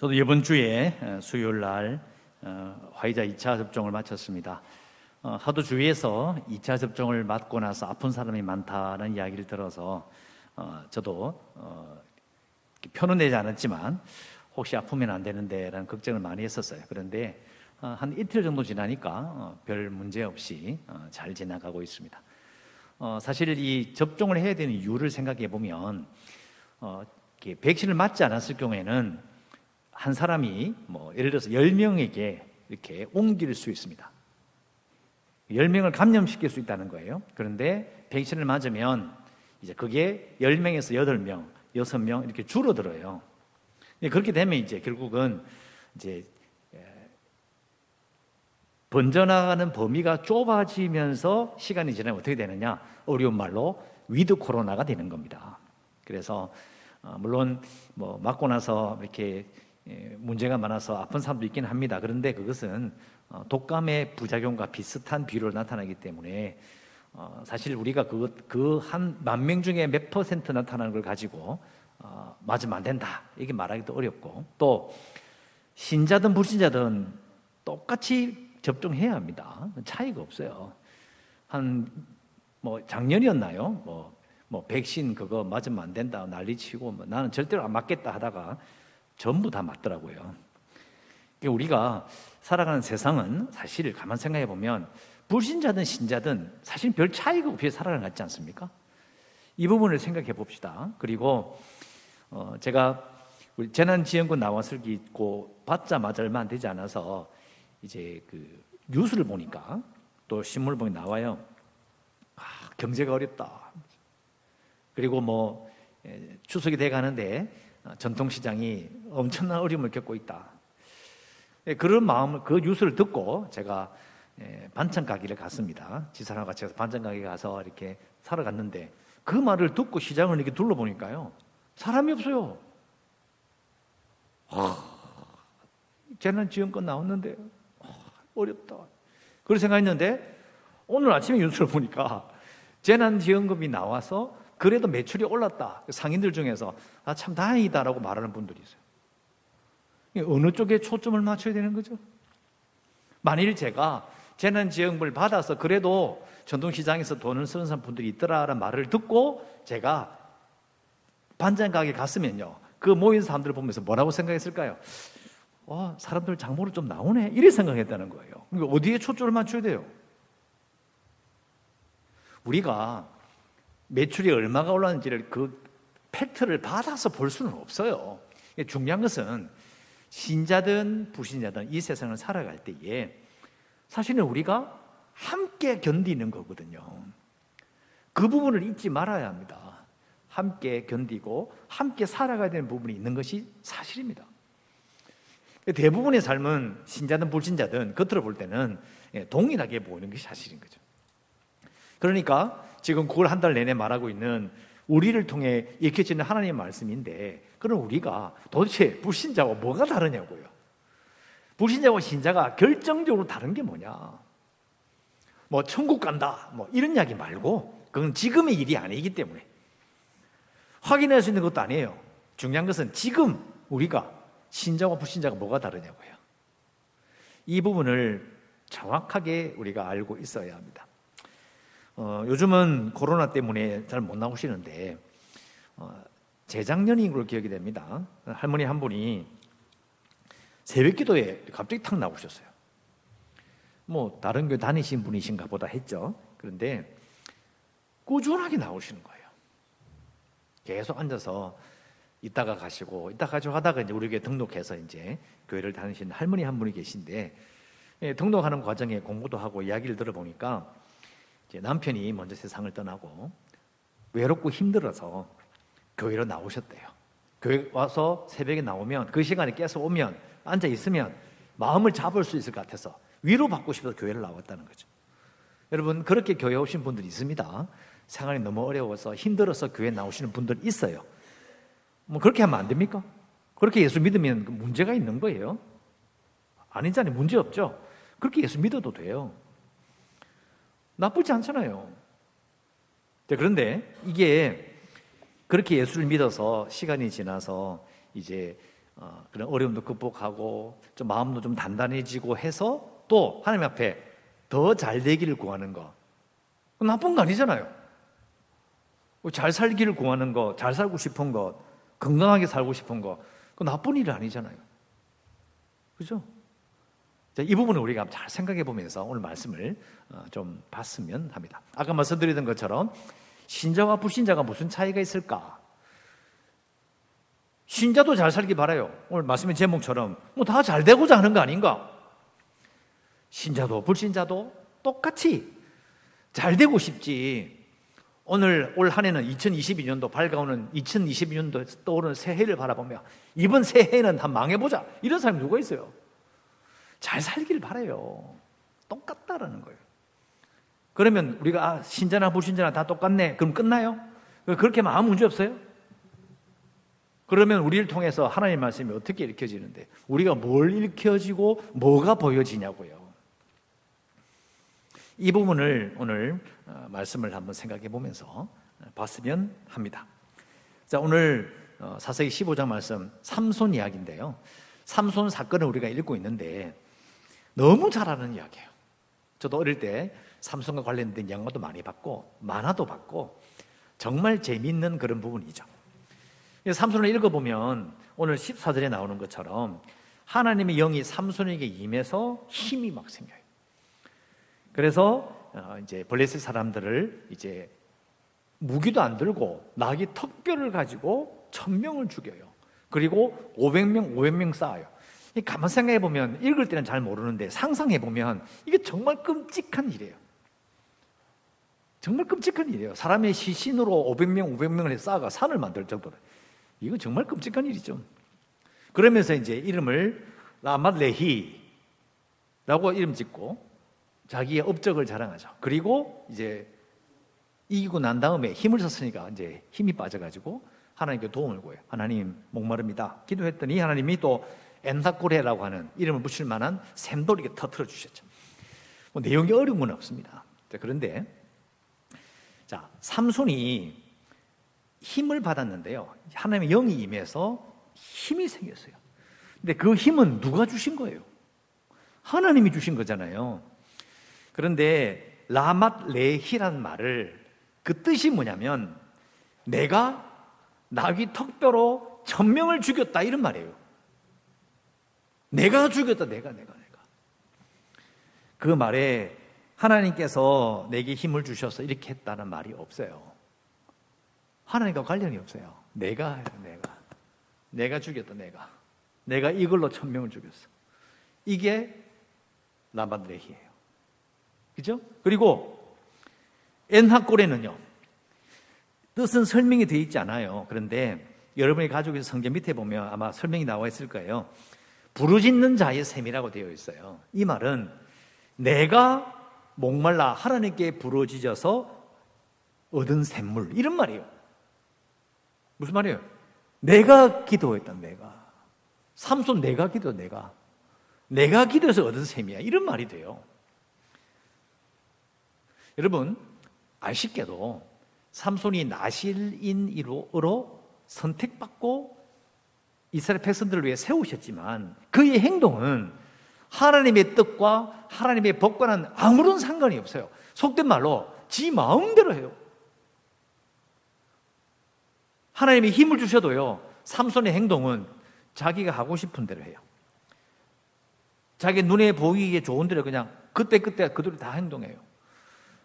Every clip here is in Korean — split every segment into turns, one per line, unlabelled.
저도 이번 주에 어, 수요일 날 어, 화이자 2차 접종을 마쳤습니다. 어, 하도 주위에서 2차 접종을 맞고 나서 아픈 사람이 많다는 이야기를 들어서 저도 표는 내지 않았지만 혹시 아프면 안 되는데라는 걱정을 많이 했었어요. 그런데 한 이틀 정도 지나니까 별 문제 없이 잘 지나가고 있습니다. 사실 이 접종을 해야 되는 이유를 생각해 보면 백신을 맞지 않았을 경우에는 한 사람이 뭐 예를 들어서 10명에게 이렇게 옮길 수 있습니다. 10명을 감염시킬 수 있다는 거예요. 그런데 백신을 맞으면 이제 그게 10명에서 8명, 6명 이렇게 줄어들어요. 그렇게 되면 이제 결국은 이제 번져나가는 범위가 좁아지면서 시간이 지나면 어떻게 되느냐? 어려운 말로 위드 코로나가 되는 겁니다. 그래서 어, 물론 뭐 맞고 나서 이렇게 예, 문제가 많아서 아픈 사람도 있긴 합니다. 그런데 그것은 어, 독감의 부작용과 비슷한 비율로 나타나기 때문에 어, 사실 우리가 그한 만 명 중에 몇 퍼센트 나타나는 걸 가지고 어, 맞으면 안 된다 이게 말하기도 어렵고 또 신자든 불신자든 똑같이 접종해야 합니다. 차이가 없어요. 한 뭐 작년이었나요? 뭐, 뭐 백신 그거 맞으면 안 된다 난리치고 뭐 나는 절대로 안 맞겠다 하다가 전부 다 맞더라고요. 그러니까 우리가 살아가는 세상은 사실 가만 생각해 보면 불신자든 신자든 사실 별 차이가 없이 살아가는 것 같지 않습니까? 이 부분을 생각해 봅시다. 그리고 어 제가 재난지원금 나왔을 게 있고 받자마자 얼마 안 되지 않아서 이제 그 뉴스를 보니까 또 신문을 보니 나와요. 아, 경제가 어렵다. 그리고 뭐 추석이 돼 가는데 어, 전통시장이 엄청난 어려움을 겪고 있다. 예, 그런 마음을 그 뉴스를 듣고 제가 예, 반찬 가게를 갔습니다. 지사랑 같이 가서 반찬 가게 가서 이렇게 사러 갔는데 그 말을 듣고 시장을 이렇게 둘러보니까요 사람이 없어요. 재난지원금 나왔는데 어렵다. 그런 생각했는데 오늘 아침에 뉴스를 보니까 재난지원금이 나와서 그래도 매출이 올랐다. 상인들 중에서 아, 참 다행이다라고 말하는 분들이 있어요. 어느 쪽에 초점을 맞춰야 되는 거죠? 만일 제가 재난 지원금을 받아서 그래도 전통시장에서 돈을 쓰는 사람 분들이 있더라라는 말을 듣고 제가 반찬 가게 갔으면요. 그 모인 사람들을 보면서 뭐라고 생각했을까요? 와, 사람들 장모로 좀 나오네. 이렇게 생각했다는 거예요. 그러니까 어디에 초점을 맞춰야 돼요? 우리가 매출이 얼마가 올랐는지를 그 팩트를 받아서 볼 수는 없어요. 중요한 것은 신자든 불신자든 이 세상을 살아갈 때에 사실은 우리가 함께 견디는 거거든요. 그 부분을 잊지 말아야 합니다. 함께 견디고 함께 살아가야 되는 부분이 있는 것이 사실입니다. 대부분의 삶은 신자든 불신자든 겉으로 볼 때는 동일하게 보이는 것이 사실인 거죠. 그러니까 지금 9월 한 달 내내 말하고 있는 우리를 통해 익혀지는 하나님의 말씀인데 그럼 우리가 도대체 불신자와 뭐가 다르냐고요. 불신자와 신자가 결정적으로 다른 게 뭐냐. 뭐 천국 간다 뭐 이런 이야기 말고 그건 지금의 일이 아니기 때문에 확인할 수 있는 것도 아니에요. 중요한 것은 지금 우리가 신자와 불신자가 뭐가 다르냐고요. 이 부분을 정확하게 우리가 알고 있어야 합니다. 어, 요즘은 코로나 때문에 잘 못 나오시는데 어, 재작년인 걸로 기억이 됩니다. 할머니 한 분이 새벽 기도에 갑자기 탁 나오셨어요. 뭐 다른 교회 다니신 분이신가 보다 했죠. 그런데 꾸준하게 나오시는 거예요. 계속 앉아서 이따가 가시고 이따 가지고 하다가 이제 우리 교회 등록해서 이제 교회를 다니시는 할머니 한 분이 계신데 예, 등록하는 과정에 공부도 하고 이야기를 들어보니까 남편이 먼저 세상을 떠나고 외롭고 힘들어서 교회로 나오셨대요. 교회 와서 새벽에 나오면 그 시간에 깨서 오면 앉아 있으면 마음을 잡을 수 있을 것 같아서 위로 받고 싶어서 교회를 나왔다는 거죠. 여러분 그렇게 교회 오신 분들 있습니다. 생활이 너무 어려워서 힘들어서 교회 나오시는 분들 있어요. 뭐 그렇게 하면 안 됩니까? 그렇게 예수 믿으면 문제가 있는 거예요. 아니잖아요. 문제 없죠. 그렇게 예수 믿어도 돼요. 나쁘지 않잖아요. 그런데 이게 그렇게 예수를 믿어서 시간이 지나서 이제 어, 그런 어려움도 극복하고 좀 마음도 좀 단단해지고 해서 또 하나님 앞에 더 잘 되기를 구하는 거 나쁜 거 아니잖아요. 잘 살기를 구하는 거, 잘 살고 싶은 것, 건강하게 살고 싶은 거, 그 나쁜 일이 아니잖아요. 그죠? 자, 이 부분을 우리가 잘 생각해 보면서 오늘 말씀을 어, 좀 봤으면 합니다. 아까 말씀드리던 것처럼 신자와 불신자가 무슨 차이가 있을까? 신자도 잘 살기 바라요. 오늘 말씀의 제목처럼 뭐 다 잘 되고자 하는 거 아닌가? 신자도 불신자도 똑같이 잘 되고 싶지. 오늘 올 한 해는 2022년도 밝아오는 2022년도 떠오르는 새해를 바라보며 이번 새해는 한 망해보자. 이런 사람이 누가 있어요? 잘 살기를 바래요. 똑같다라는 거예요. 그러면 우리가 아, 신자나 불신자나 다 똑같네. 그럼 끝나요? 그렇게 하면 아무 문제 없어요? 그러면 우리를 통해서 하나님 말씀이 어떻게 읽혀지는데 우리가 뭘 읽혀지고 뭐가 보여지냐고요. 이 부분을 오늘 어, 말씀을 한번 생각해 보면서 어, 봤으면 합니다. 자, 오늘 어, 사세기 15장 말씀 삼손 이야기인데요. 삼손 사건을 우리가 읽고 있는데 너무 잘 아는 이야기예요. 저도 어릴 때 삼손과 관련된 영화도 많이 봤고 만화도 봤고 정말 재밌는 그런 부분이죠. 삼손을 읽어보면 오늘 14절에 나오는 것처럼 하나님의 영이 삼손에게 임해서 힘이 막 생겨요. 그래서 어, 이제 블레셋 사람들을 이제 무기도 안 들고 나귀 턱뼈를 가지고 천 명을 죽여요. 그리고 500명, 500명 쌓아요. 가만 생각해 보면 읽을 때는 잘 모르는데 상상해 보면 이게 정말 끔찍한 일이에요. 정말 끔찍한 일이에요. 사람의 시신으로 500명, 500명을 쌓아가 산을 만들 정도로. 이거 정말 끔찍한 일이죠. 그러면서 이제 이름을 라맛레히라고 이름 짓고 자기의 업적을 자랑하죠. 그리고 이제 이기고 난 다음에 힘을 썼으니까 이제 힘이 빠져가지고 하나님께 도움을 구해요. 하나님 목마릅니다. 기도했더니 하나님이 또 엔사코레라고 하는 이름을 붙일 만한 샘돌이게 터트려 주셨죠. 뭐 내용이 어려운 건 없습니다. 자, 그런데 자 삼손이 힘을 받았는데요. 하나님의 영이 임해서 힘이 생겼어요. 근데 그 힘은 누가 주신 거예요? 하나님이 주신 거잖아요. 그런데 라맛 레히란 말을 그 뜻이 뭐냐면 내가 나귀 턱뼈로 천명을 죽였다 이런 말이에요. 내가 죽였다 내가 내가 내가. 그 말에 하나님께서 내게 힘을 주셔서 이렇게 했다는 말이 없어요. 하나님과 관련이 없어요. 내가 내가. 내가 죽였다, 내가. 내가 이걸로 천명을 죽였어. 이게 라반레히예요. 그죠? 그리고 엔하골에는요. 뜻은 설명이 되어 있지 않아요. 그런데 여러분이 가지고 있는 성경 밑에 보면 아마 설명이 나와 있을 거예요. 부르짖는 자의 셈이라고 되어 있어요. 이 말은 내가 목말라 하나님께 부르짖어서 얻은 샘물 이런 말이에요. 무슨 말이에요? 내가 기도했다, 내가. 삼손 내가 기도, 내가. 내가 기도해서 얻은 셈이야. 이런 말이 돼요. 여러분, 아쉽게도 삼손이 나실인으로 선택받고 이스라엘 백성들을 위해 세우셨지만 그의 행동은 하나님의 뜻과 하나님의 법과는 아무런 상관이 없어요. 속된 말로 지 마음대로 해요. 하나님이 힘을 주셔도요, 삼손의 행동은 자기가 하고 싶은 대로 해요. 자기 눈에 보이기에 좋은 대로 그냥 그때그때 그대로 다 행동해요.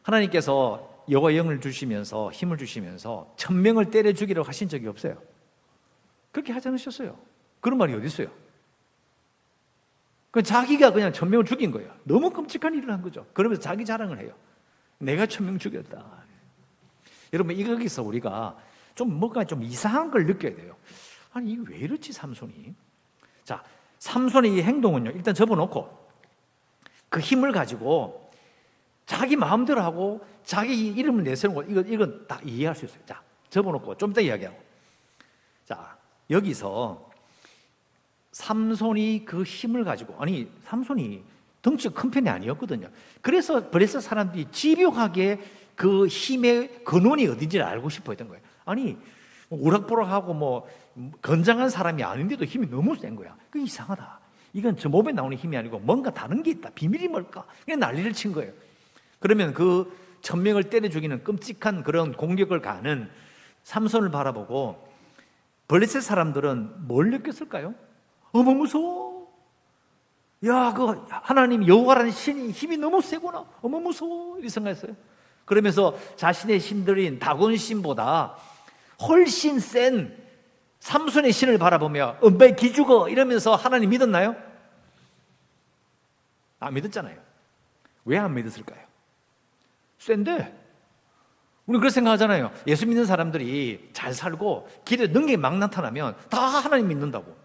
하나님께서 여호와 영을 주시면서 힘을 주시면서 천명을 때려 죽이려 하신 적이 없어요. 그렇게 하지 않으셨어요. 그런 말이 어디 있어요? 그 자기가 그냥 천명을 죽인 거예요. 너무 끔찍한 일을 한 거죠. 그러면서 자기 자랑을 해요. 내가 천명 죽였다. 여러분 이거기서 우리가 좀 뭔가 좀 이상한 걸 느껴야 돼요. 아니, 이게 왜 이렇지, 삼손이? 자, 삼손의 이 행동은요, 일단 접어놓고 그 힘을 가지고 자기 마음대로 하고 자기 이름을 내세우는 거, 이건, 이건 다 이해할 수 있어요. 자, 접어놓고 좀 더 이야기하고. 자, 여기서 삼손이 그 힘을 가지고, 아니, 삼손이 덩치가 큰 편이 아니었거든요. 그래서 블레셋 사람들이 집요하게 그 힘의 근원이 어딘지를 알고 싶어 했던 거예요. 아니, 우락부락하고 뭐 건장한 사람이 아닌데도 힘이 너무 센 거야. 그 이상하다. 이건 저 몸에 나오는 힘이 아니고 뭔가 다른 게 있다. 비밀이 뭘까? 그냥 난리를 친 거예요. 그러면 그 천명을 때려 죽이는 끔찍한 그런 공격을 가하는 삼손을 바라보고 블레셋 사람들은 뭘 느꼈을까요? 어머 무서워. 야, 그 하나님 여호와라는 신이 힘이 너무 세구나. 어머 무서워. 이렇게 생각했어요. 그러면서 자신의 신들인 다곤 신보다 훨씬 센 삼손의 신을 바라보며 은배 기죽어 이러면서 하나님 믿었나요? 안 믿었잖아요. 왜 안 믿었을까요? 센데. 우리 그렇게 생각하잖아요. 예수 믿는 사람들이 잘 살고 길에 능력이 막 나타나면 다 하나님 믿는다고.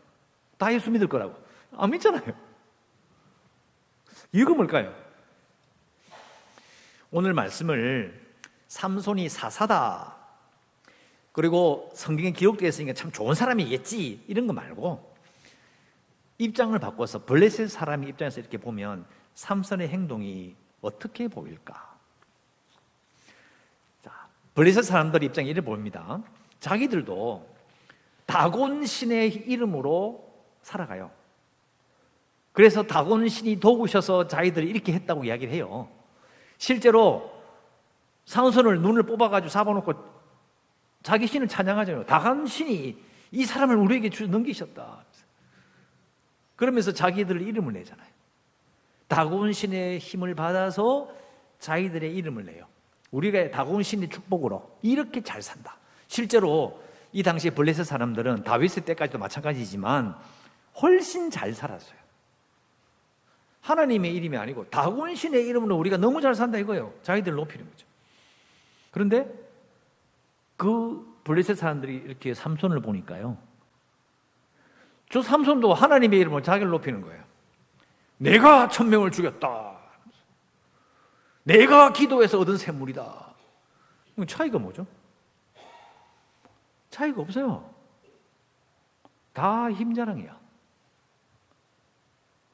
다 예수 믿을 거라고. 안 믿잖아요. 이유가 뭘까요? 오늘 말씀을 삼손이 사사다. 그리고 성경에 기록되어 있으니까 참 좋은 사람이겠지. 이런 거 말고 입장을 바꿔서 블레셋 사람의 입장에서 이렇게 보면 삼손의 행동이 어떻게 보일까? 자, 블레셋 사람들 입장에 이래 보입니다. 자기들도 다곤 신의 이름으로 살아가요. 그래서 다곤 신이 도우셔서 자기들이 이렇게 했다고 이야기를 해요. 실제로 상선을 눈을 뽑아가지고 잡아놓고 자기 신을 찬양하잖아요. 다간 신이 이 사람을 우리에게 주 넘기셨다. 그러면서 자기들 이름을 내잖아요. 다곤 신의 힘을 받아서 자기들의 이름을 내요. 우리가 다곤 신의 축복으로 이렇게 잘 산다. 실제로 이 당시 블레셋 사람들은 다윗의 때까지도 마찬가지지만 훨씬 잘 살았어요. 하나님의 이름이 아니고 다곤신의 이름으로 우리가 너무 잘 산다 이거예요. 자기들 높이는 거죠. 그런데 그 블레셋 사람들이 이렇게 삼손을 보니까요. 저 삼손도 하나님의 이름으로 자기를 높이는 거예요. 내가 천명을 죽였다. 내가 기도해서 얻은 샘물이다. 차이가 뭐죠? 차이가 없어요. 다 힘자랑이야.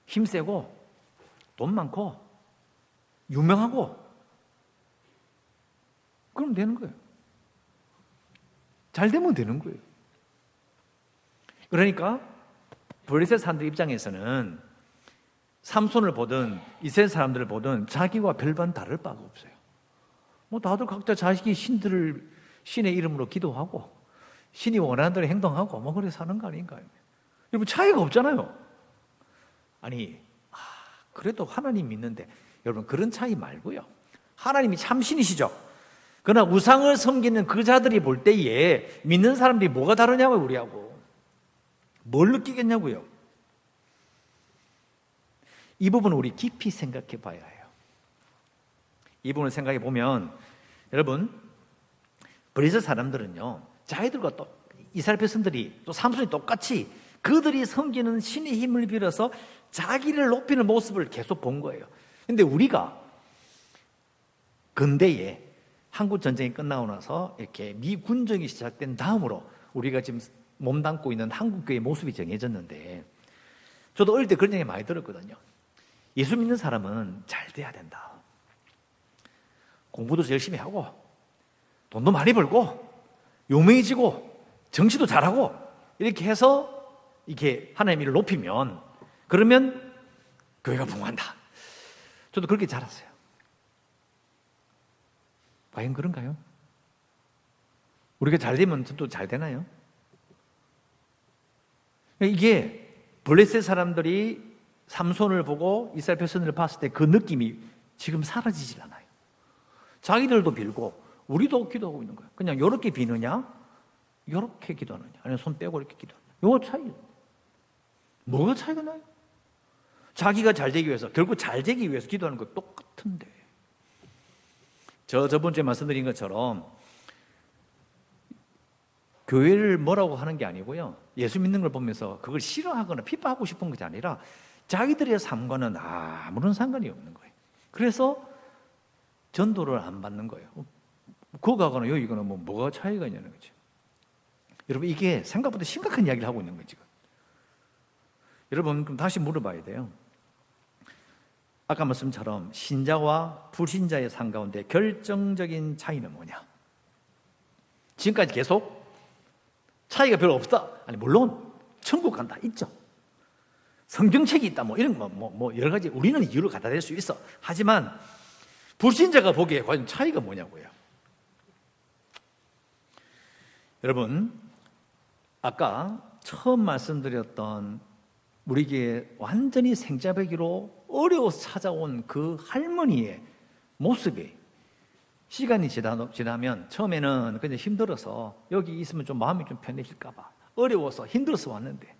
힘세고 돈 많고 유명하고 그럼 되는 거예요. 잘 되면 되는 거예요. 그러니까 블레셋 사람들 입장에서는 삼손을 보든 이스라엘 사람들을 보든 자기와 별반 다를 바가 없어요. 뭐 다들 각자 자식이 신들을 신의 이름으로 기도하고 신이 원하는 대로 행동하고 뭐 그래 사는 거 아닌가요? 여러분 차이가 없잖아요. 아니 그래도 하나님 믿는데 여러분 그런 차이 말고요. 하나님이 참신이시죠. 그러나 우상을 섬기는 그 자들이 볼 때에 믿는 사람들이 뭐가 다르냐고요, 우리하고. 뭘 느끼겠냐고요. 이 부분을 우리 깊이 생각해 봐야 해요. 이 부분을 생각해 보면 여러분 블레셋 사람들은요 자기들과 또 이스라엘 백성들이 또 삼손이 똑같이 그들이 섬기는 신의 힘을 빌어서 자기를 높이는 모습을 계속 본 거예요. 근데 우리가 근대에 한국 전쟁이 끝나고 나서 이렇게 미 군정이 시작된 다음으로 우리가 지금 몸담고 있는 한국교의 모습이 정해졌는데 저도 어릴 때 그런 얘기 많이 들었거든요. 예수 믿는 사람은 잘 돼야 된다. 공부도 열심히 하고 돈도 많이 벌고 유명해지고 정치도 잘하고 이렇게 해서 이렇게 하나님의 일을 높이면 그러면 교회가 붕한다. 저도 그렇게 자랐어요. 과연 그런가요? 우리가 잘 되면 또잘 되나요? 이게 블레셋 사람들이 삼손을 보고 이스라엘 백성을 봤을 때 그 느낌이 지금 사라지질 않아요. 자기들도 빌고 우리도 기도하고 있는 거예요. 그냥 이렇게 비느냐, 이렇게 기도하느냐, 아니면 손 빼고 이렇게 기도하느냐. 요 차이. 뭐가 차이가 나요? 자기가 잘 되기 위해서 결국 잘 되기 위해서 기도하는 거 똑같은데. 저 저번 주에 말씀드린 것처럼 교회를 뭐라고 하는 게 아니고요. 예수 믿는 걸 보면서 그걸 싫어하거나 핍박하고 싶은 것이 아니라 자기들의 삶과는 아무런 상관이 없는 거예요. 그래서 전도를 안 받는 거예요. 그거 가거나 여기거나 뭐 뭐가 차이가 있냐는 거죠. 여러분 이게 생각보다 심각한 이야기를 하고 있는 거예요 지금. 여러분 그럼 다시 물어봐야 돼요. 아까 말씀처럼 신자와 불신자의 삶 가운데 결정적인 차이는 뭐냐? 지금까지 계속 차이가 별로 없다. 아니, 물론, 천국 간다. 있죠. 성경책이 있다. 뭐, 이런 거, 뭐, 뭐, 여러 가지 우리는 이유를 갖다 댈 수 있어. 하지만, 불신자가 보기에 과연 차이가 뭐냐고요. 여러분, 아까 처음 말씀드렸던 우리에게 완전히 생자배기로 어려워서 찾아온 그 할머니의 모습이 시간이 지나면 처음에는 그냥 힘들어서 여기 있으면 좀 마음이 좀 편해질까봐 어려워서 힘들어서 왔는데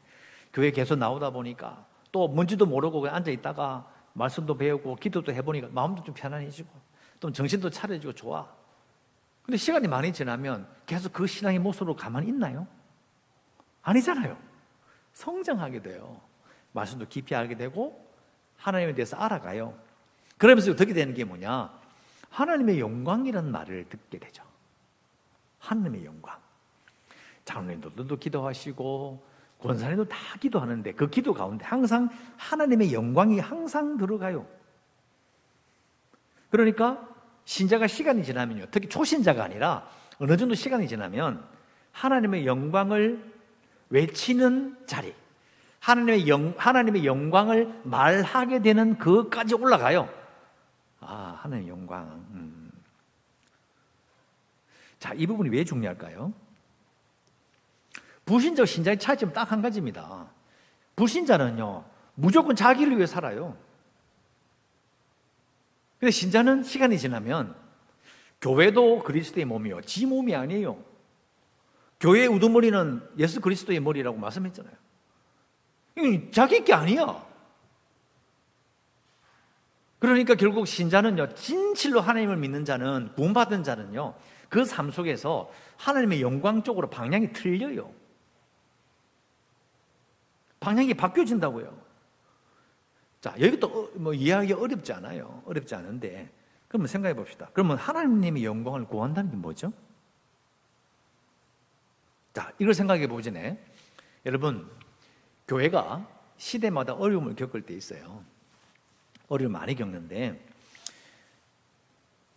교회 계속 나오다 보니까 또 뭔지도 모르고 그냥 앉아 있다가 말씀도 배우고 기도도 해보니까 마음도 좀 편안해지고 또 정신도 차려지고 좋아. 근데 시간이 많이 지나면 계속 그 신앙의 모습으로 가만히 있나요? 아니잖아요. 성장하게 돼요. 말씀도 깊이 알게 되고 하나님에 대해서 알아가요. 그러면서 듣게 되는 게 뭐냐? 하나님의 영광이라는 말을 듣게 되죠. 하나님의 영광. 장로님들도 기도하시고 권사님도 다 기도하는데 그 기도 가운데 항상 하나님의 영광이 항상 들어가요. 그러니까 신자가 시간이 지나면요. 특히 초신자가 아니라 어느 정도 시간이 지나면 하나님의 영광을 외치는 자리, 하나님의 영, 하나님의 영광을 말하게 되는 그까지 올라가요. 아, 하나님의 영광. 음. 자, 이 부분이 왜 중요할까요? 불신자 신자의 차이점 딱 한 가지입니다. 불신자는요, 무조건 자기를 위해 살아요. 근데 신자는 시간이 지나면 교회도 그리스도의 몸이요. 지 몸이 아니에요. 교회의 우두머리는 예수 그리스도의 머리라고 말씀했잖아요. 자기 게 아니야. 그러니까 결국 신자는요, 진실로 하나님을 믿는 자는, 구원받은 자는요, 그 삶 속에서 하나님의 영광 쪽으로 방향이 틀려요. 방향이 바뀌어진다고요. 자, 여기 또뭐 어, 이해하기 어렵지 않아요. 어렵지 않은데. 그러면 생각해 봅시다. 그러면 하나님의 영광을 구한다는 게 뭐죠? 자, 이걸 생각해 보지네. 여러분, 교회가 시대마다 어려움을 겪을 때 있어요. 어려움 많이 겪는데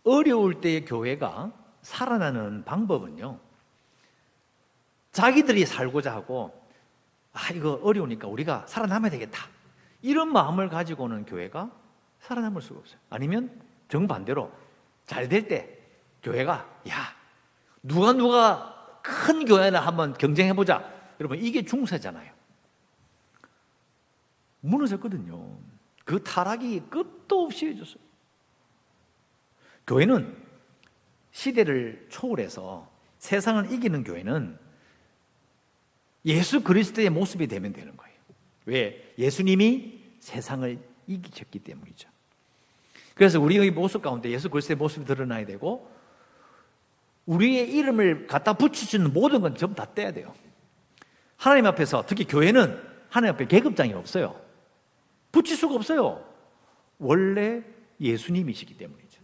어려울 때의 교회가 살아나는 방법은요. 자기들이 살고자 하고 아 이거 어려우니까 우리가 살아남아야 되겠다. 이런 마음을 가지고는 교회가 살아남을 수가 없어요. 아니면 정반대로 잘 될 때 교회가 야 누가 누가 큰 교회나 한번 경쟁해 보자. 여러분 이게 중세잖아요. 무너졌거든요. 그 타락이 끝도 없이 해줬어요. 교회는 시대를 초월해서 세상을 이기는 교회는 예수 그리스도의 모습이 되면 되는 거예요. 왜? 예수님이 세상을 이기셨기 때문이죠. 그래서 우리의 모습 가운데 예수 그리스도의 모습이 드러나야 되고 우리의 이름을 갖다 붙이시는 모든 건 전부 다 떼야 돼요. 하나님 앞에서 특히 교회는 하나님 앞에 계급장이 없어요. 붙일 수가 없어요. 원래 예수님이시기 때문이죠.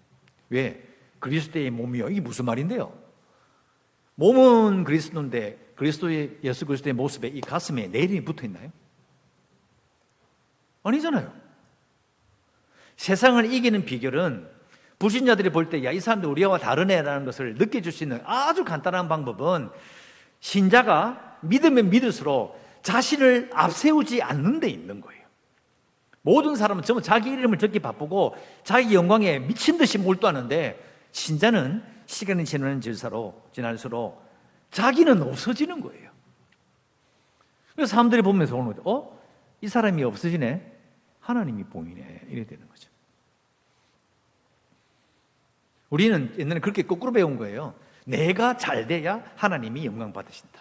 왜? 그리스도의 몸이요. 이게 무슨 말인데요? 몸은 그리스도인데 그리스도의 예수 그리스도의 모습에 이 가슴에 내 이름이 붙어 있나요? 아니잖아요. 세상을 이기는 비결은 불신자들이 볼 때, 야, 이 사람들 우리와 다르네라는 것을 느껴줄 수 있는 아주 간단한 방법은 신자가 믿으면 믿을수록 자신을 앞세우지 않는 데 있는 거예요. 모든 사람은 전부 자기 이름을 적기 바쁘고 자기 영광에 미친 듯이 몰두하는데 신자는 시간이 지나는 질사로 지날수록 자기는 없어지는 거예요. 그래서 사람들이 보면서 오는 거죠. 어? 이 사람이 없어지네? 하나님이 보이네. 이래 되는 거죠. 우리는 옛날에 그렇게 거꾸로 배운 거예요. 내가 잘 돼야 하나님이 영광 받으신다.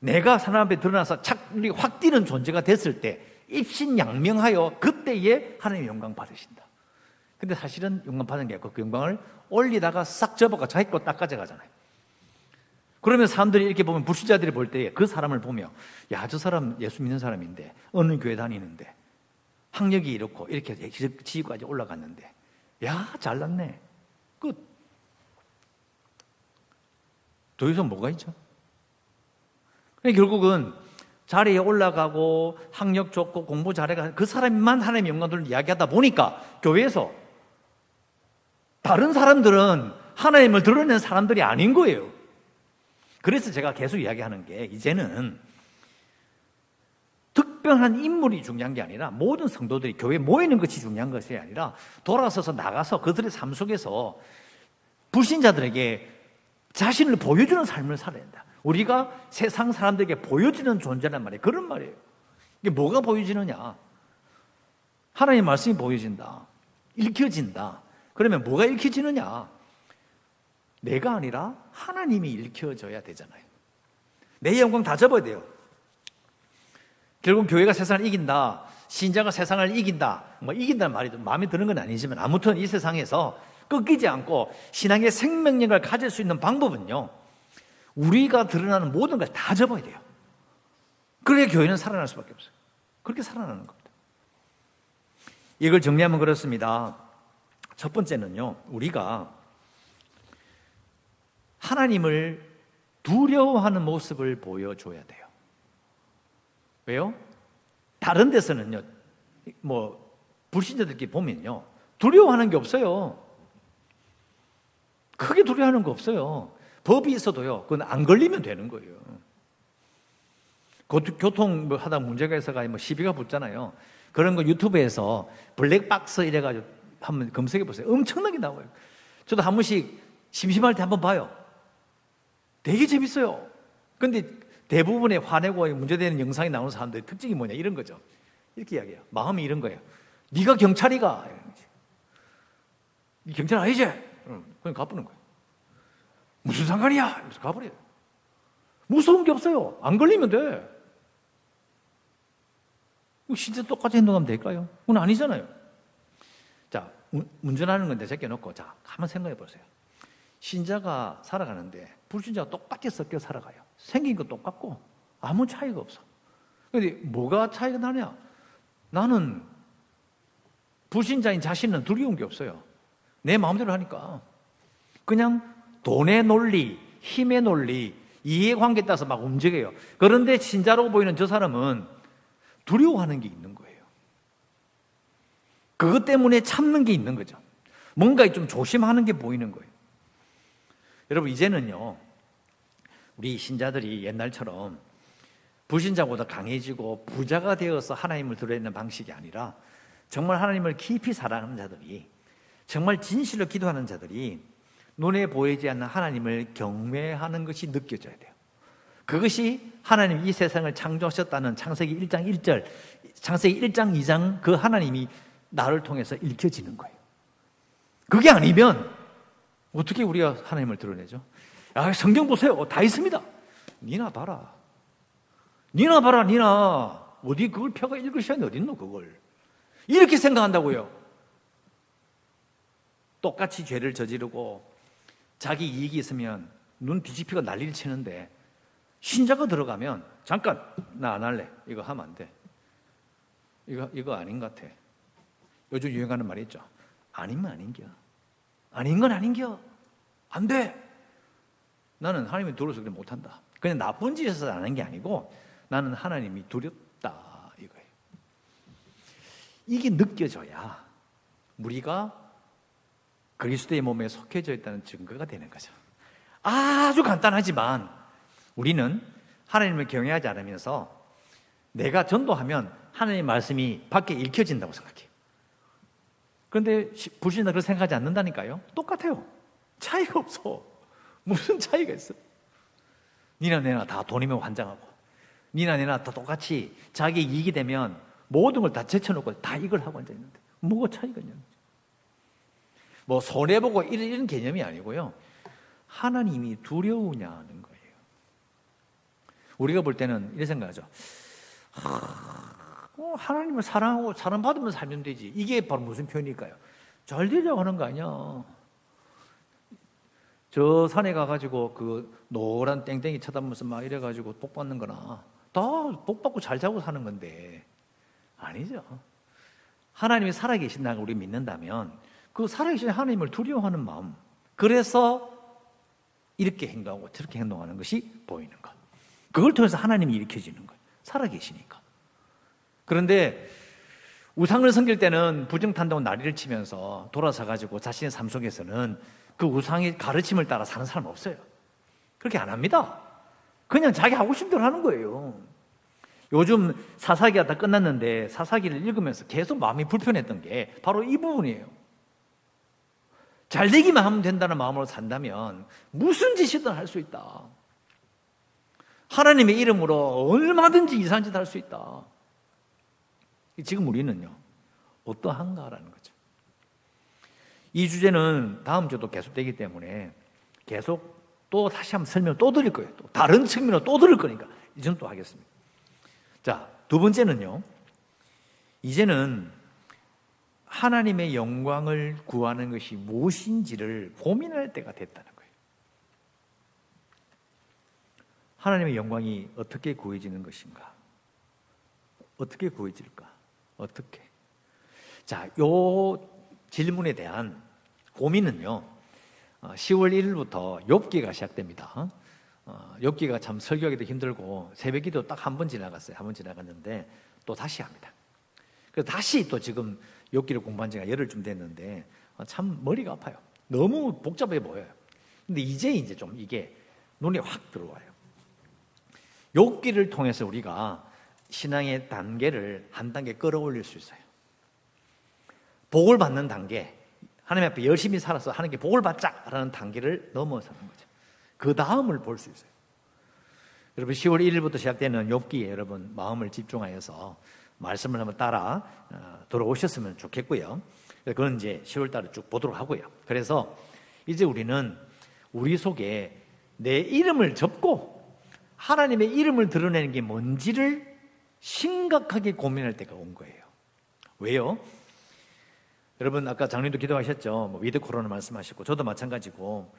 내가 사람 앞에 드러나서 착, 확 뛰는 존재가 됐을 때 입신양명하여 그때에 하나님의 영광 받으신다. 근데 사실은 영광 받은 게 아니고 그 영광을 올리다가 싹 접어가 자기 거딱 가져가잖아요. 그러면 사람들이 이렇게 보면 불신자들이 볼 때 그 사람을 보며 야 저 사람 예수 믿는 사람인데 어느 교회 다니는데 학력이 이렇고 이렇게 지위까지 올라갔는데 야 잘났네 끝. 더 이상 뭐가 있죠? 결국은 자리에 올라가고 학력 좋고 공부 잘해가 그 사람만 하나님의 영광을 이야기하다 보니까 교회에서 다른 사람들은 하나님을 드러낸 사람들이 아닌 거예요. 그래서 제가 계속 이야기하는 게 이제는 특별한 인물이 중요한 게 아니라 모든 성도들이 교회에 모이는 것이 중요한 것이 아니라 돌아서서 나가서 그들의 삶 속에서 불신자들에게 자신을 보여주는 삶을 살아야 된다. 우리가 세상 사람들에게 보여지는 존재란 말이에요. 그런 말이에요. 이게 뭐가 보여지느냐? 하나님의 말씀이 보여진다. 읽혀진다. 그러면 뭐가 읽혀지느냐? 내가 아니라 하나님이 읽혀져야 되잖아요. 내 영광 다 접어야 돼요. 결국 교회가 세상을 이긴다. 신자가 세상을 이긴다. 뭐 이긴다는 말이 마음에 드는 건 아니지만 아무튼 이 세상에서 꺾이지 않고 신앙의 생명력을 가질 수 있는 방법은요. 우리가 드러나는 모든 걸 다 접어야 돼요. 그래야 교회는 살아날 수밖에 없어요. 그렇게 살아나는 겁니다. 이걸 정리하면 그렇습니다. 첫 번째는요, 우리가 하나님을 두려워하는 모습을 보여줘야 돼요. 왜요? 다른 데서는요, 뭐, 불신자들끼리 보면요, 두려워하는 게 없어요. 크게 두려워하는 거 없어요. 법이 있어도요, 그건 안 걸리면 되는 거예요. 교통 뭐 하다 문제가 있어가 뭐 시비가 붙잖아요. 그런 거 유튜브에서 블랙박스 이래가지고 한번 검색해 보세요. 엄청나게 나와요. 저도 한 번씩 심심할 때 한번 봐요. 되게 재밌어요. 근데 대부분의 화내고 문제되는 영상이 나오는 사람들의 특징이 뭐냐 이런 거죠. 이렇게 이야기해요. 마음이 이런 거예요. 네가 경찰이가 경찰 아니지? 그냥 가버는 거예요. 무슨 상관이야? 그래서 가버려요. 무서운 게 없어요. 안 걸리면 돼. 진짜 똑같이 행동하면 될까요? 그건 아니잖아요. 자, 운전하는 건데 제껴놓고, 자, 한번 생각해 보세요. 신자가 살아가는데 불신자가 똑같이 섞여 살아가요. 생긴 거 똑같고 아무 차이가 없어. 근데 뭐가 차이가 나냐? 나는 불신자인 자신은 두려운 게 없어요. 내 마음대로 하니까. 그냥 돈의 논리, 힘의 논리, 이해관계에 따라서 막 움직여요. 그런데 신자로 보이는 저 사람은 두려워하는 게 있는 거예요. 그것 때문에 참는 게 있는 거죠. 뭔가 좀 조심하는 게 보이는 거예요. 여러분, 이제는요, 우리 신자들이 옛날처럼 불신자보다 강해지고 부자가 되어서 하나님을 드러내는 방식이 아니라 정말 하나님을 깊이 사랑하는 자들이 정말 진실로 기도하는 자들이 눈에 보이지 않는 하나님을 경외하는 것이 느껴져야 돼요. 그것이 하나님 이 세상을 창조하셨다는 창세기 1장 1절, 창세기 1장 2장 그 하나님이 나를 통해서 읽혀지는 거예요. 그게 아니면 어떻게 우리가 하나님을 드러내죠? 아, 성경 보세요. 다 있습니다. 니나 봐라. 니나 봐라, 니나. 어디 그걸 펴가 읽을 시간이 어딨노, 그걸. 이렇게 생각한다고요. 똑같이 죄를 저지르고 자기 이익이 있으면 눈 뒤집히고 난리를 치는데 신자가 들어가면 잠깐 나 안 할래. 이거 하면 안 돼. 이거 이거 아닌 것 같아. 요즘 유행하는 말이 있죠. 아니면 아닌겨. 아닌 건 아닌겨. 안 돼. 나는 하나님이 두려워서 그래 못한다. 그냥 나쁜 짓에서 안 하는 게 아니고 나는 하나님이 두렵다 이거예요. 이게 느껴져야 우리가 그리스도의 몸에 속해져 있다는 증거가 되는 거죠. 아주 간단하지만 우리는 하나님을 경외하지 않으면서 내가 전도하면 하나님의 말씀이 밖에 읽혀진다고 생각해요. 그런데 불신자 그렇게 생각하지 않는다니까요. 똑같아요. 차이가 없어. 무슨 차이가 있어? 니나 내나 다 돈이면 환장하고, 니나 내나 다 똑같이 자기 이익이 되면 모든 걸 다 제쳐놓고 다 이걸 하고 앉아 있는데, 뭐가 차이가 거죠. 뭐 손해보고 이런, 이런 개념이 아니고요. 하나님이 두려우냐는 거예요. 우리가 볼 때는 이런 생각하죠. 어, 하나님을 사랑하고 사랑받으면 살면 되지. 이게 바로 무슨 표현일까요? 잘 되자고 하는 거 아니야. 저 산에 가가지고 그 노란 땡땡이 쳐다보면서 막 이래가지고 복 받는 거나 다 복 받고 잘 자고 사는 건데 아니죠. 하나님이 살아계신다는 우리 믿는다면 그 살아계신 하나님을 두려워하는 마음 그래서 이렇게 행동하고 저렇게 행동하는 것이 보이는 것. 그걸 통해서 하나님이 일으켜지는 거예요. 살아계시니까. 그런데 우상을 섬길 때는 부정탄다고 난리를 치면서 돌아서 가지고 자신의 삶 속에서는 그 우상의 가르침을 따라 사는 사람 없어요. 그렇게 안 합니다. 그냥 자기 하고 싶은 대로 하는 거예요. 요즘 사사기가 다 끝났는데 사사기를 읽으면서 계속 마음이 불편했던 게 바로 이 부분이에요. 잘 되기만 하면 된다는 마음으로 산다면 무슨 짓이든 할 수 있다. 하나님의 이름으로 얼마든지 이상한 짓 할 수 있다. 지금 우리는요, 어떠한가라는 거죠. 이 주제는 다음 주도 계속되기 때문에 계속 또 다시 한번 설명 또 드릴 거예요. 또 다른 측면으로 또 드릴 거니까 이제는 또 하겠습니다. 자, 두 번째는요. 이제는 하나님의 영광을 구하는 것이 무엇인지를 고민할 때가 됐다는 거예요. 하나님의 영광이 어떻게 구해지는 것인가? 어떻게 구해질까? 어떻게? 자, 요 질문에 대한 고민은요. 10월 어, 1일부터 욥기가 시작됩니다. 어, 욥기가 참 설교하기도 힘들고 새벽 기도 딱 한 번 지나갔어요. 한 번 지나갔는데 또 다시 합니다. 그래서 다시 또 지금 욥기를 공부한 지가 열흘쯤 됐는데 어, 참 머리가 아파요. 너무 복잡해 보여요. 근데 이제 이제 좀 이게 눈에 확 들어와요. 욥기를 통해서 우리가 신앙의 단계를 한 단계 끌어올릴 수 있어요. 복을 받는 단계, 하나님 앞에 열심히 살아서 하는 게 복을 받자라는 단계를 넘어서는 거죠. 그 다음을 볼 수 있어요. 여러분 10월 1일부터 시작되는 욥기에 여러분 마음을 집중하여서 말씀을 한번 따라 어, 들어오셨으면 좋겠고요. 그건 이제 10월 달에 쭉 보도록 하고요. 그래서 이제 우리는 우리 속에 내 이름을 접고 하나님의 이름을 드러내는 게 뭔지를 심각하게 고민할 때가 온 거예요. 왜요? 여러분 아까 장로님도 기도하셨죠. 뭐 with 코로나 말씀하셨고 저도 마찬가지고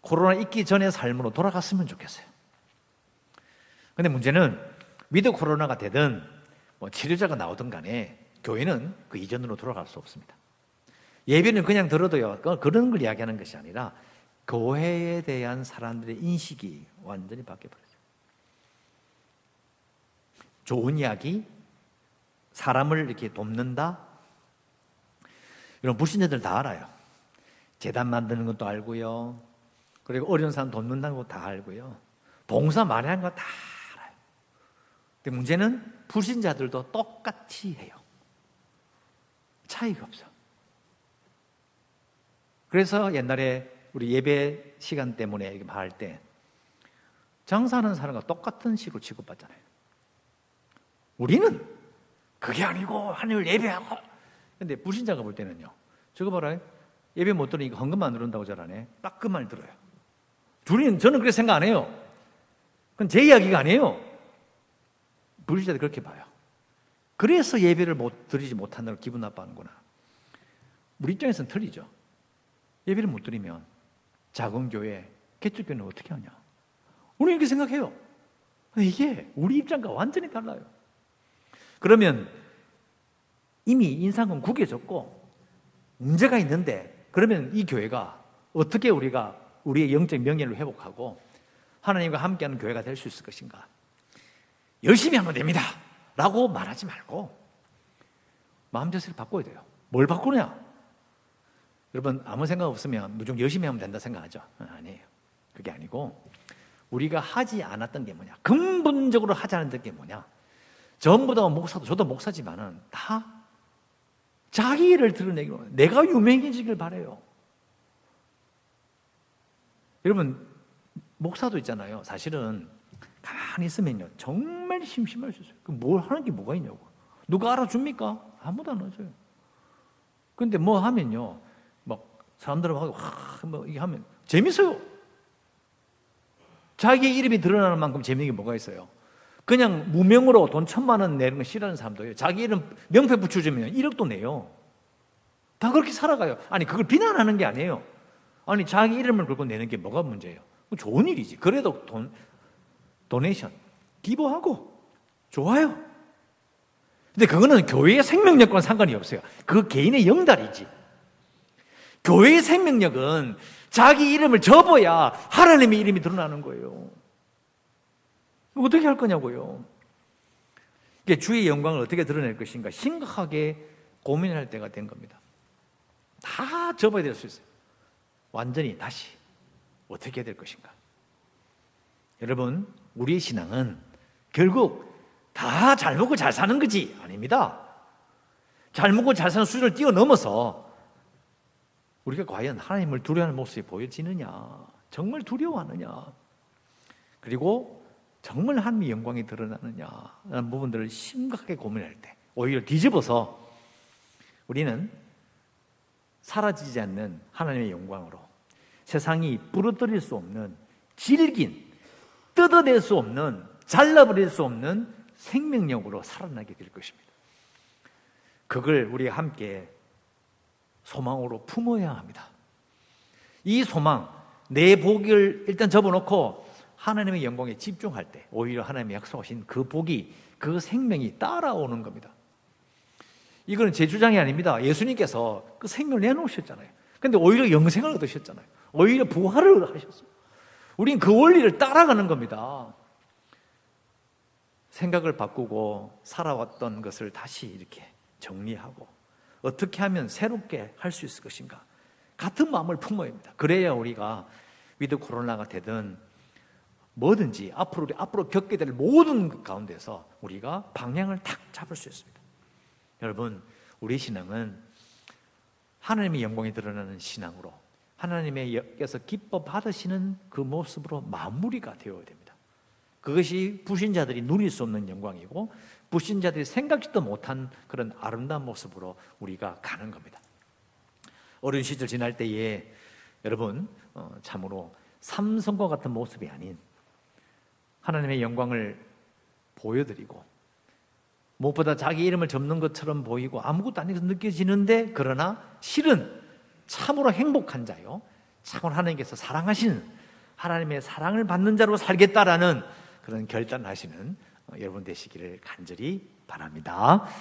코로나 있기 전의 삶으로 돌아갔으면 좋겠어요. 근데 문제는 with 코로나가 되든 뭐 치료제가 나오든 간에 교회는 그 이전으로 돌아갈 수 없습니다. 예배는 그냥 들어도요. 그런 걸 이야기하는 것이 아니라 교회에 대한 사람들의 인식이 완전히 바뀌어버렸어요. 좋은 이야기, 사람을 이렇게 돕는다. 이런 불신자들 다 알아요. 재단 만드는 것도 알고요. 그리고 어려운 사람 돕는다는 거다 알고요. 봉사 많이 하는 거다 알아요. 근데 문제는 불신자들도 똑같이 해요. 차이가 없어. 그래서 옛날에 우리 예배 시간 때문에 이렇게 말할 때 장사하는 사람과 똑같은 식으로 취급받잖아요. 우리는 그게 아니고 하나님을 예배하고 근데 불신자가 볼 때는요. 저거 봐라. 예배 못 들으니까 헌금만 누른다고 잘하네. 딱 그 말 들어요. 둘이 저는 그렇게 생각 안 해요. 그건 제 이야기가 아니에요. 불신자들 그렇게 봐요. 그래서 예배를 못 드리지 못한다고 기분 나빠하는구나. 우리 입장에서는 틀리죠. 예배를 못 드리면 작은 교회, 개척교회는 어떻게 하냐? 우리 이렇게 생각해요. 이게 우리 입장과 완전히 달라요. 그러면 이미 인상은 구겨졌고 문제가 있는데 그러면 이 교회가 어떻게 우리가 우리의 영적 명예를 회복하고 하나님과 함께하는 교회가 될 수 있을 것인가? 열심히 하면 됩니다. 라고 말하지 말고 마음 자세를 바꿔야 돼요. 뭘 바꾸냐? 여러분 아무 생각 없으면 무조건 열심히 하면 된다 생각하죠? 아니에요. 그게 아니고 우리가 하지 않았던 게 뭐냐? 근본적으로 하지 않았던 게 뭐냐? 전부 다 목사도 저도 목사지만은 다 자기 일을 드러내기로 내가 유명해지길 바래요. 여러분 목사도 있잖아요. 사실은 가만히 있으면요 정말 심심할 수 있어요. 뭘 하는 게 뭐가 있냐고. 누가 알아줍니까? 아무도 안 알아줘요. 근데 뭐 하면요, 막 사람들하고 뭐 이게 하면 재밌어요. 자기의 이름이 드러나는 만큼 재미있는 게 뭐가 있어요? 그냥 무명으로 돈 천만 원 내는 거 싫어하는 사람도요. 자기 이름 명패 붙여주면 1억도 내요. 다 그렇게 살아가요. 아니, 그걸 비난하는 게 아니에요. 아니, 자기 이름을 걸고 내는 게 뭐가 문제예요? 좋은 일이지. 그래도 돈, 도네이션, 기부하고, 좋아요. 근데 그거는 교회의 생명력과는 상관이 없어요. 그 개인의 영달이지. 교회의 생명력은 자기 이름을 접어야 하나님의 이름이 드러나는 거예요. 어떻게 할 거냐고요. 주의 영광을 어떻게 드러낼 것인가 심각하게 고민할 때가 된 겁니다. 다 접어야 될 수 있어요. 완전히 다시 어떻게 될 것인가. 여러분, 우리의 신앙은 결국 다 잘 먹고 잘 사는 거지. 아닙니다. 잘 먹고 잘 사는 수준을 뛰어넘어서 우리가 과연 하나님을 두려워하는 모습이 보여지느냐, 정말 두려워하느냐, 그리고 정말 하나님의 영광이 드러나느냐라는 부분들을 심각하게 고민할 때 오히려 뒤집어서 우리는 사라지지 않는 하나님의 영광으로 세상이 부러뜨릴 수 없는 질긴 뜯어낼 수 없는 잘라버릴 수 없는 생명력으로 살아나게 될 것입니다. 그걸 우리가 함께 소망으로 품어야 합니다. 이 소망, 내 복을 일단 접어놓고 하나님의 영광에 집중할 때 오히려 하나님의 약속하신 그 복이 그 생명이 따라오는 겁니다. 이거는 제 주장이 아닙니다. 예수님께서 그 생명을 내놓으셨잖아요. 근데 오히려 영생을 얻으셨잖아요. 오히려 부활을 하셨어요. 우린 그 원리를 따라가는 겁니다. 생각을 바꾸고 살아왔던 것을 다시 이렇게 정리하고 어떻게 하면 새롭게 할 수 있을 것인가? 같은 마음을 품어야 합니다. 그래야 우리가 with 코로나가 되든 뭐든지 앞으로 우리 앞으로 겪게 될 모든 가운데서 우리가 방향을 탁 잡을 수 있습니다. 여러분, 우리 신앙은 하나님의 영광이 드러나는 신앙으로 하나님의께서 기뻐 받으시는 그 모습으로 마무리가 되어야 됩니다. 그것이 부신자들이 누릴 수 없는 영광이고 부신자들이 생각지도 못한 그런 아름다운 모습으로 우리가 가는 겁니다. 어린 시절 지날 때에 여러분 어, 참으로 삼성과 같은 모습이 아닌 하나님의 영광을 보여드리고 무엇보다 자기 이름을 접는 것처럼 보이고 아무것도 것 느껴지는데 그러나 실은 참으로 행복한 자요. 참으로 하나님께서 사랑하시는 하나님의 사랑을 받는 자로 살겠다라는 그런 결단하시는 어, 여러분 되시기를 간절히 바랍니다.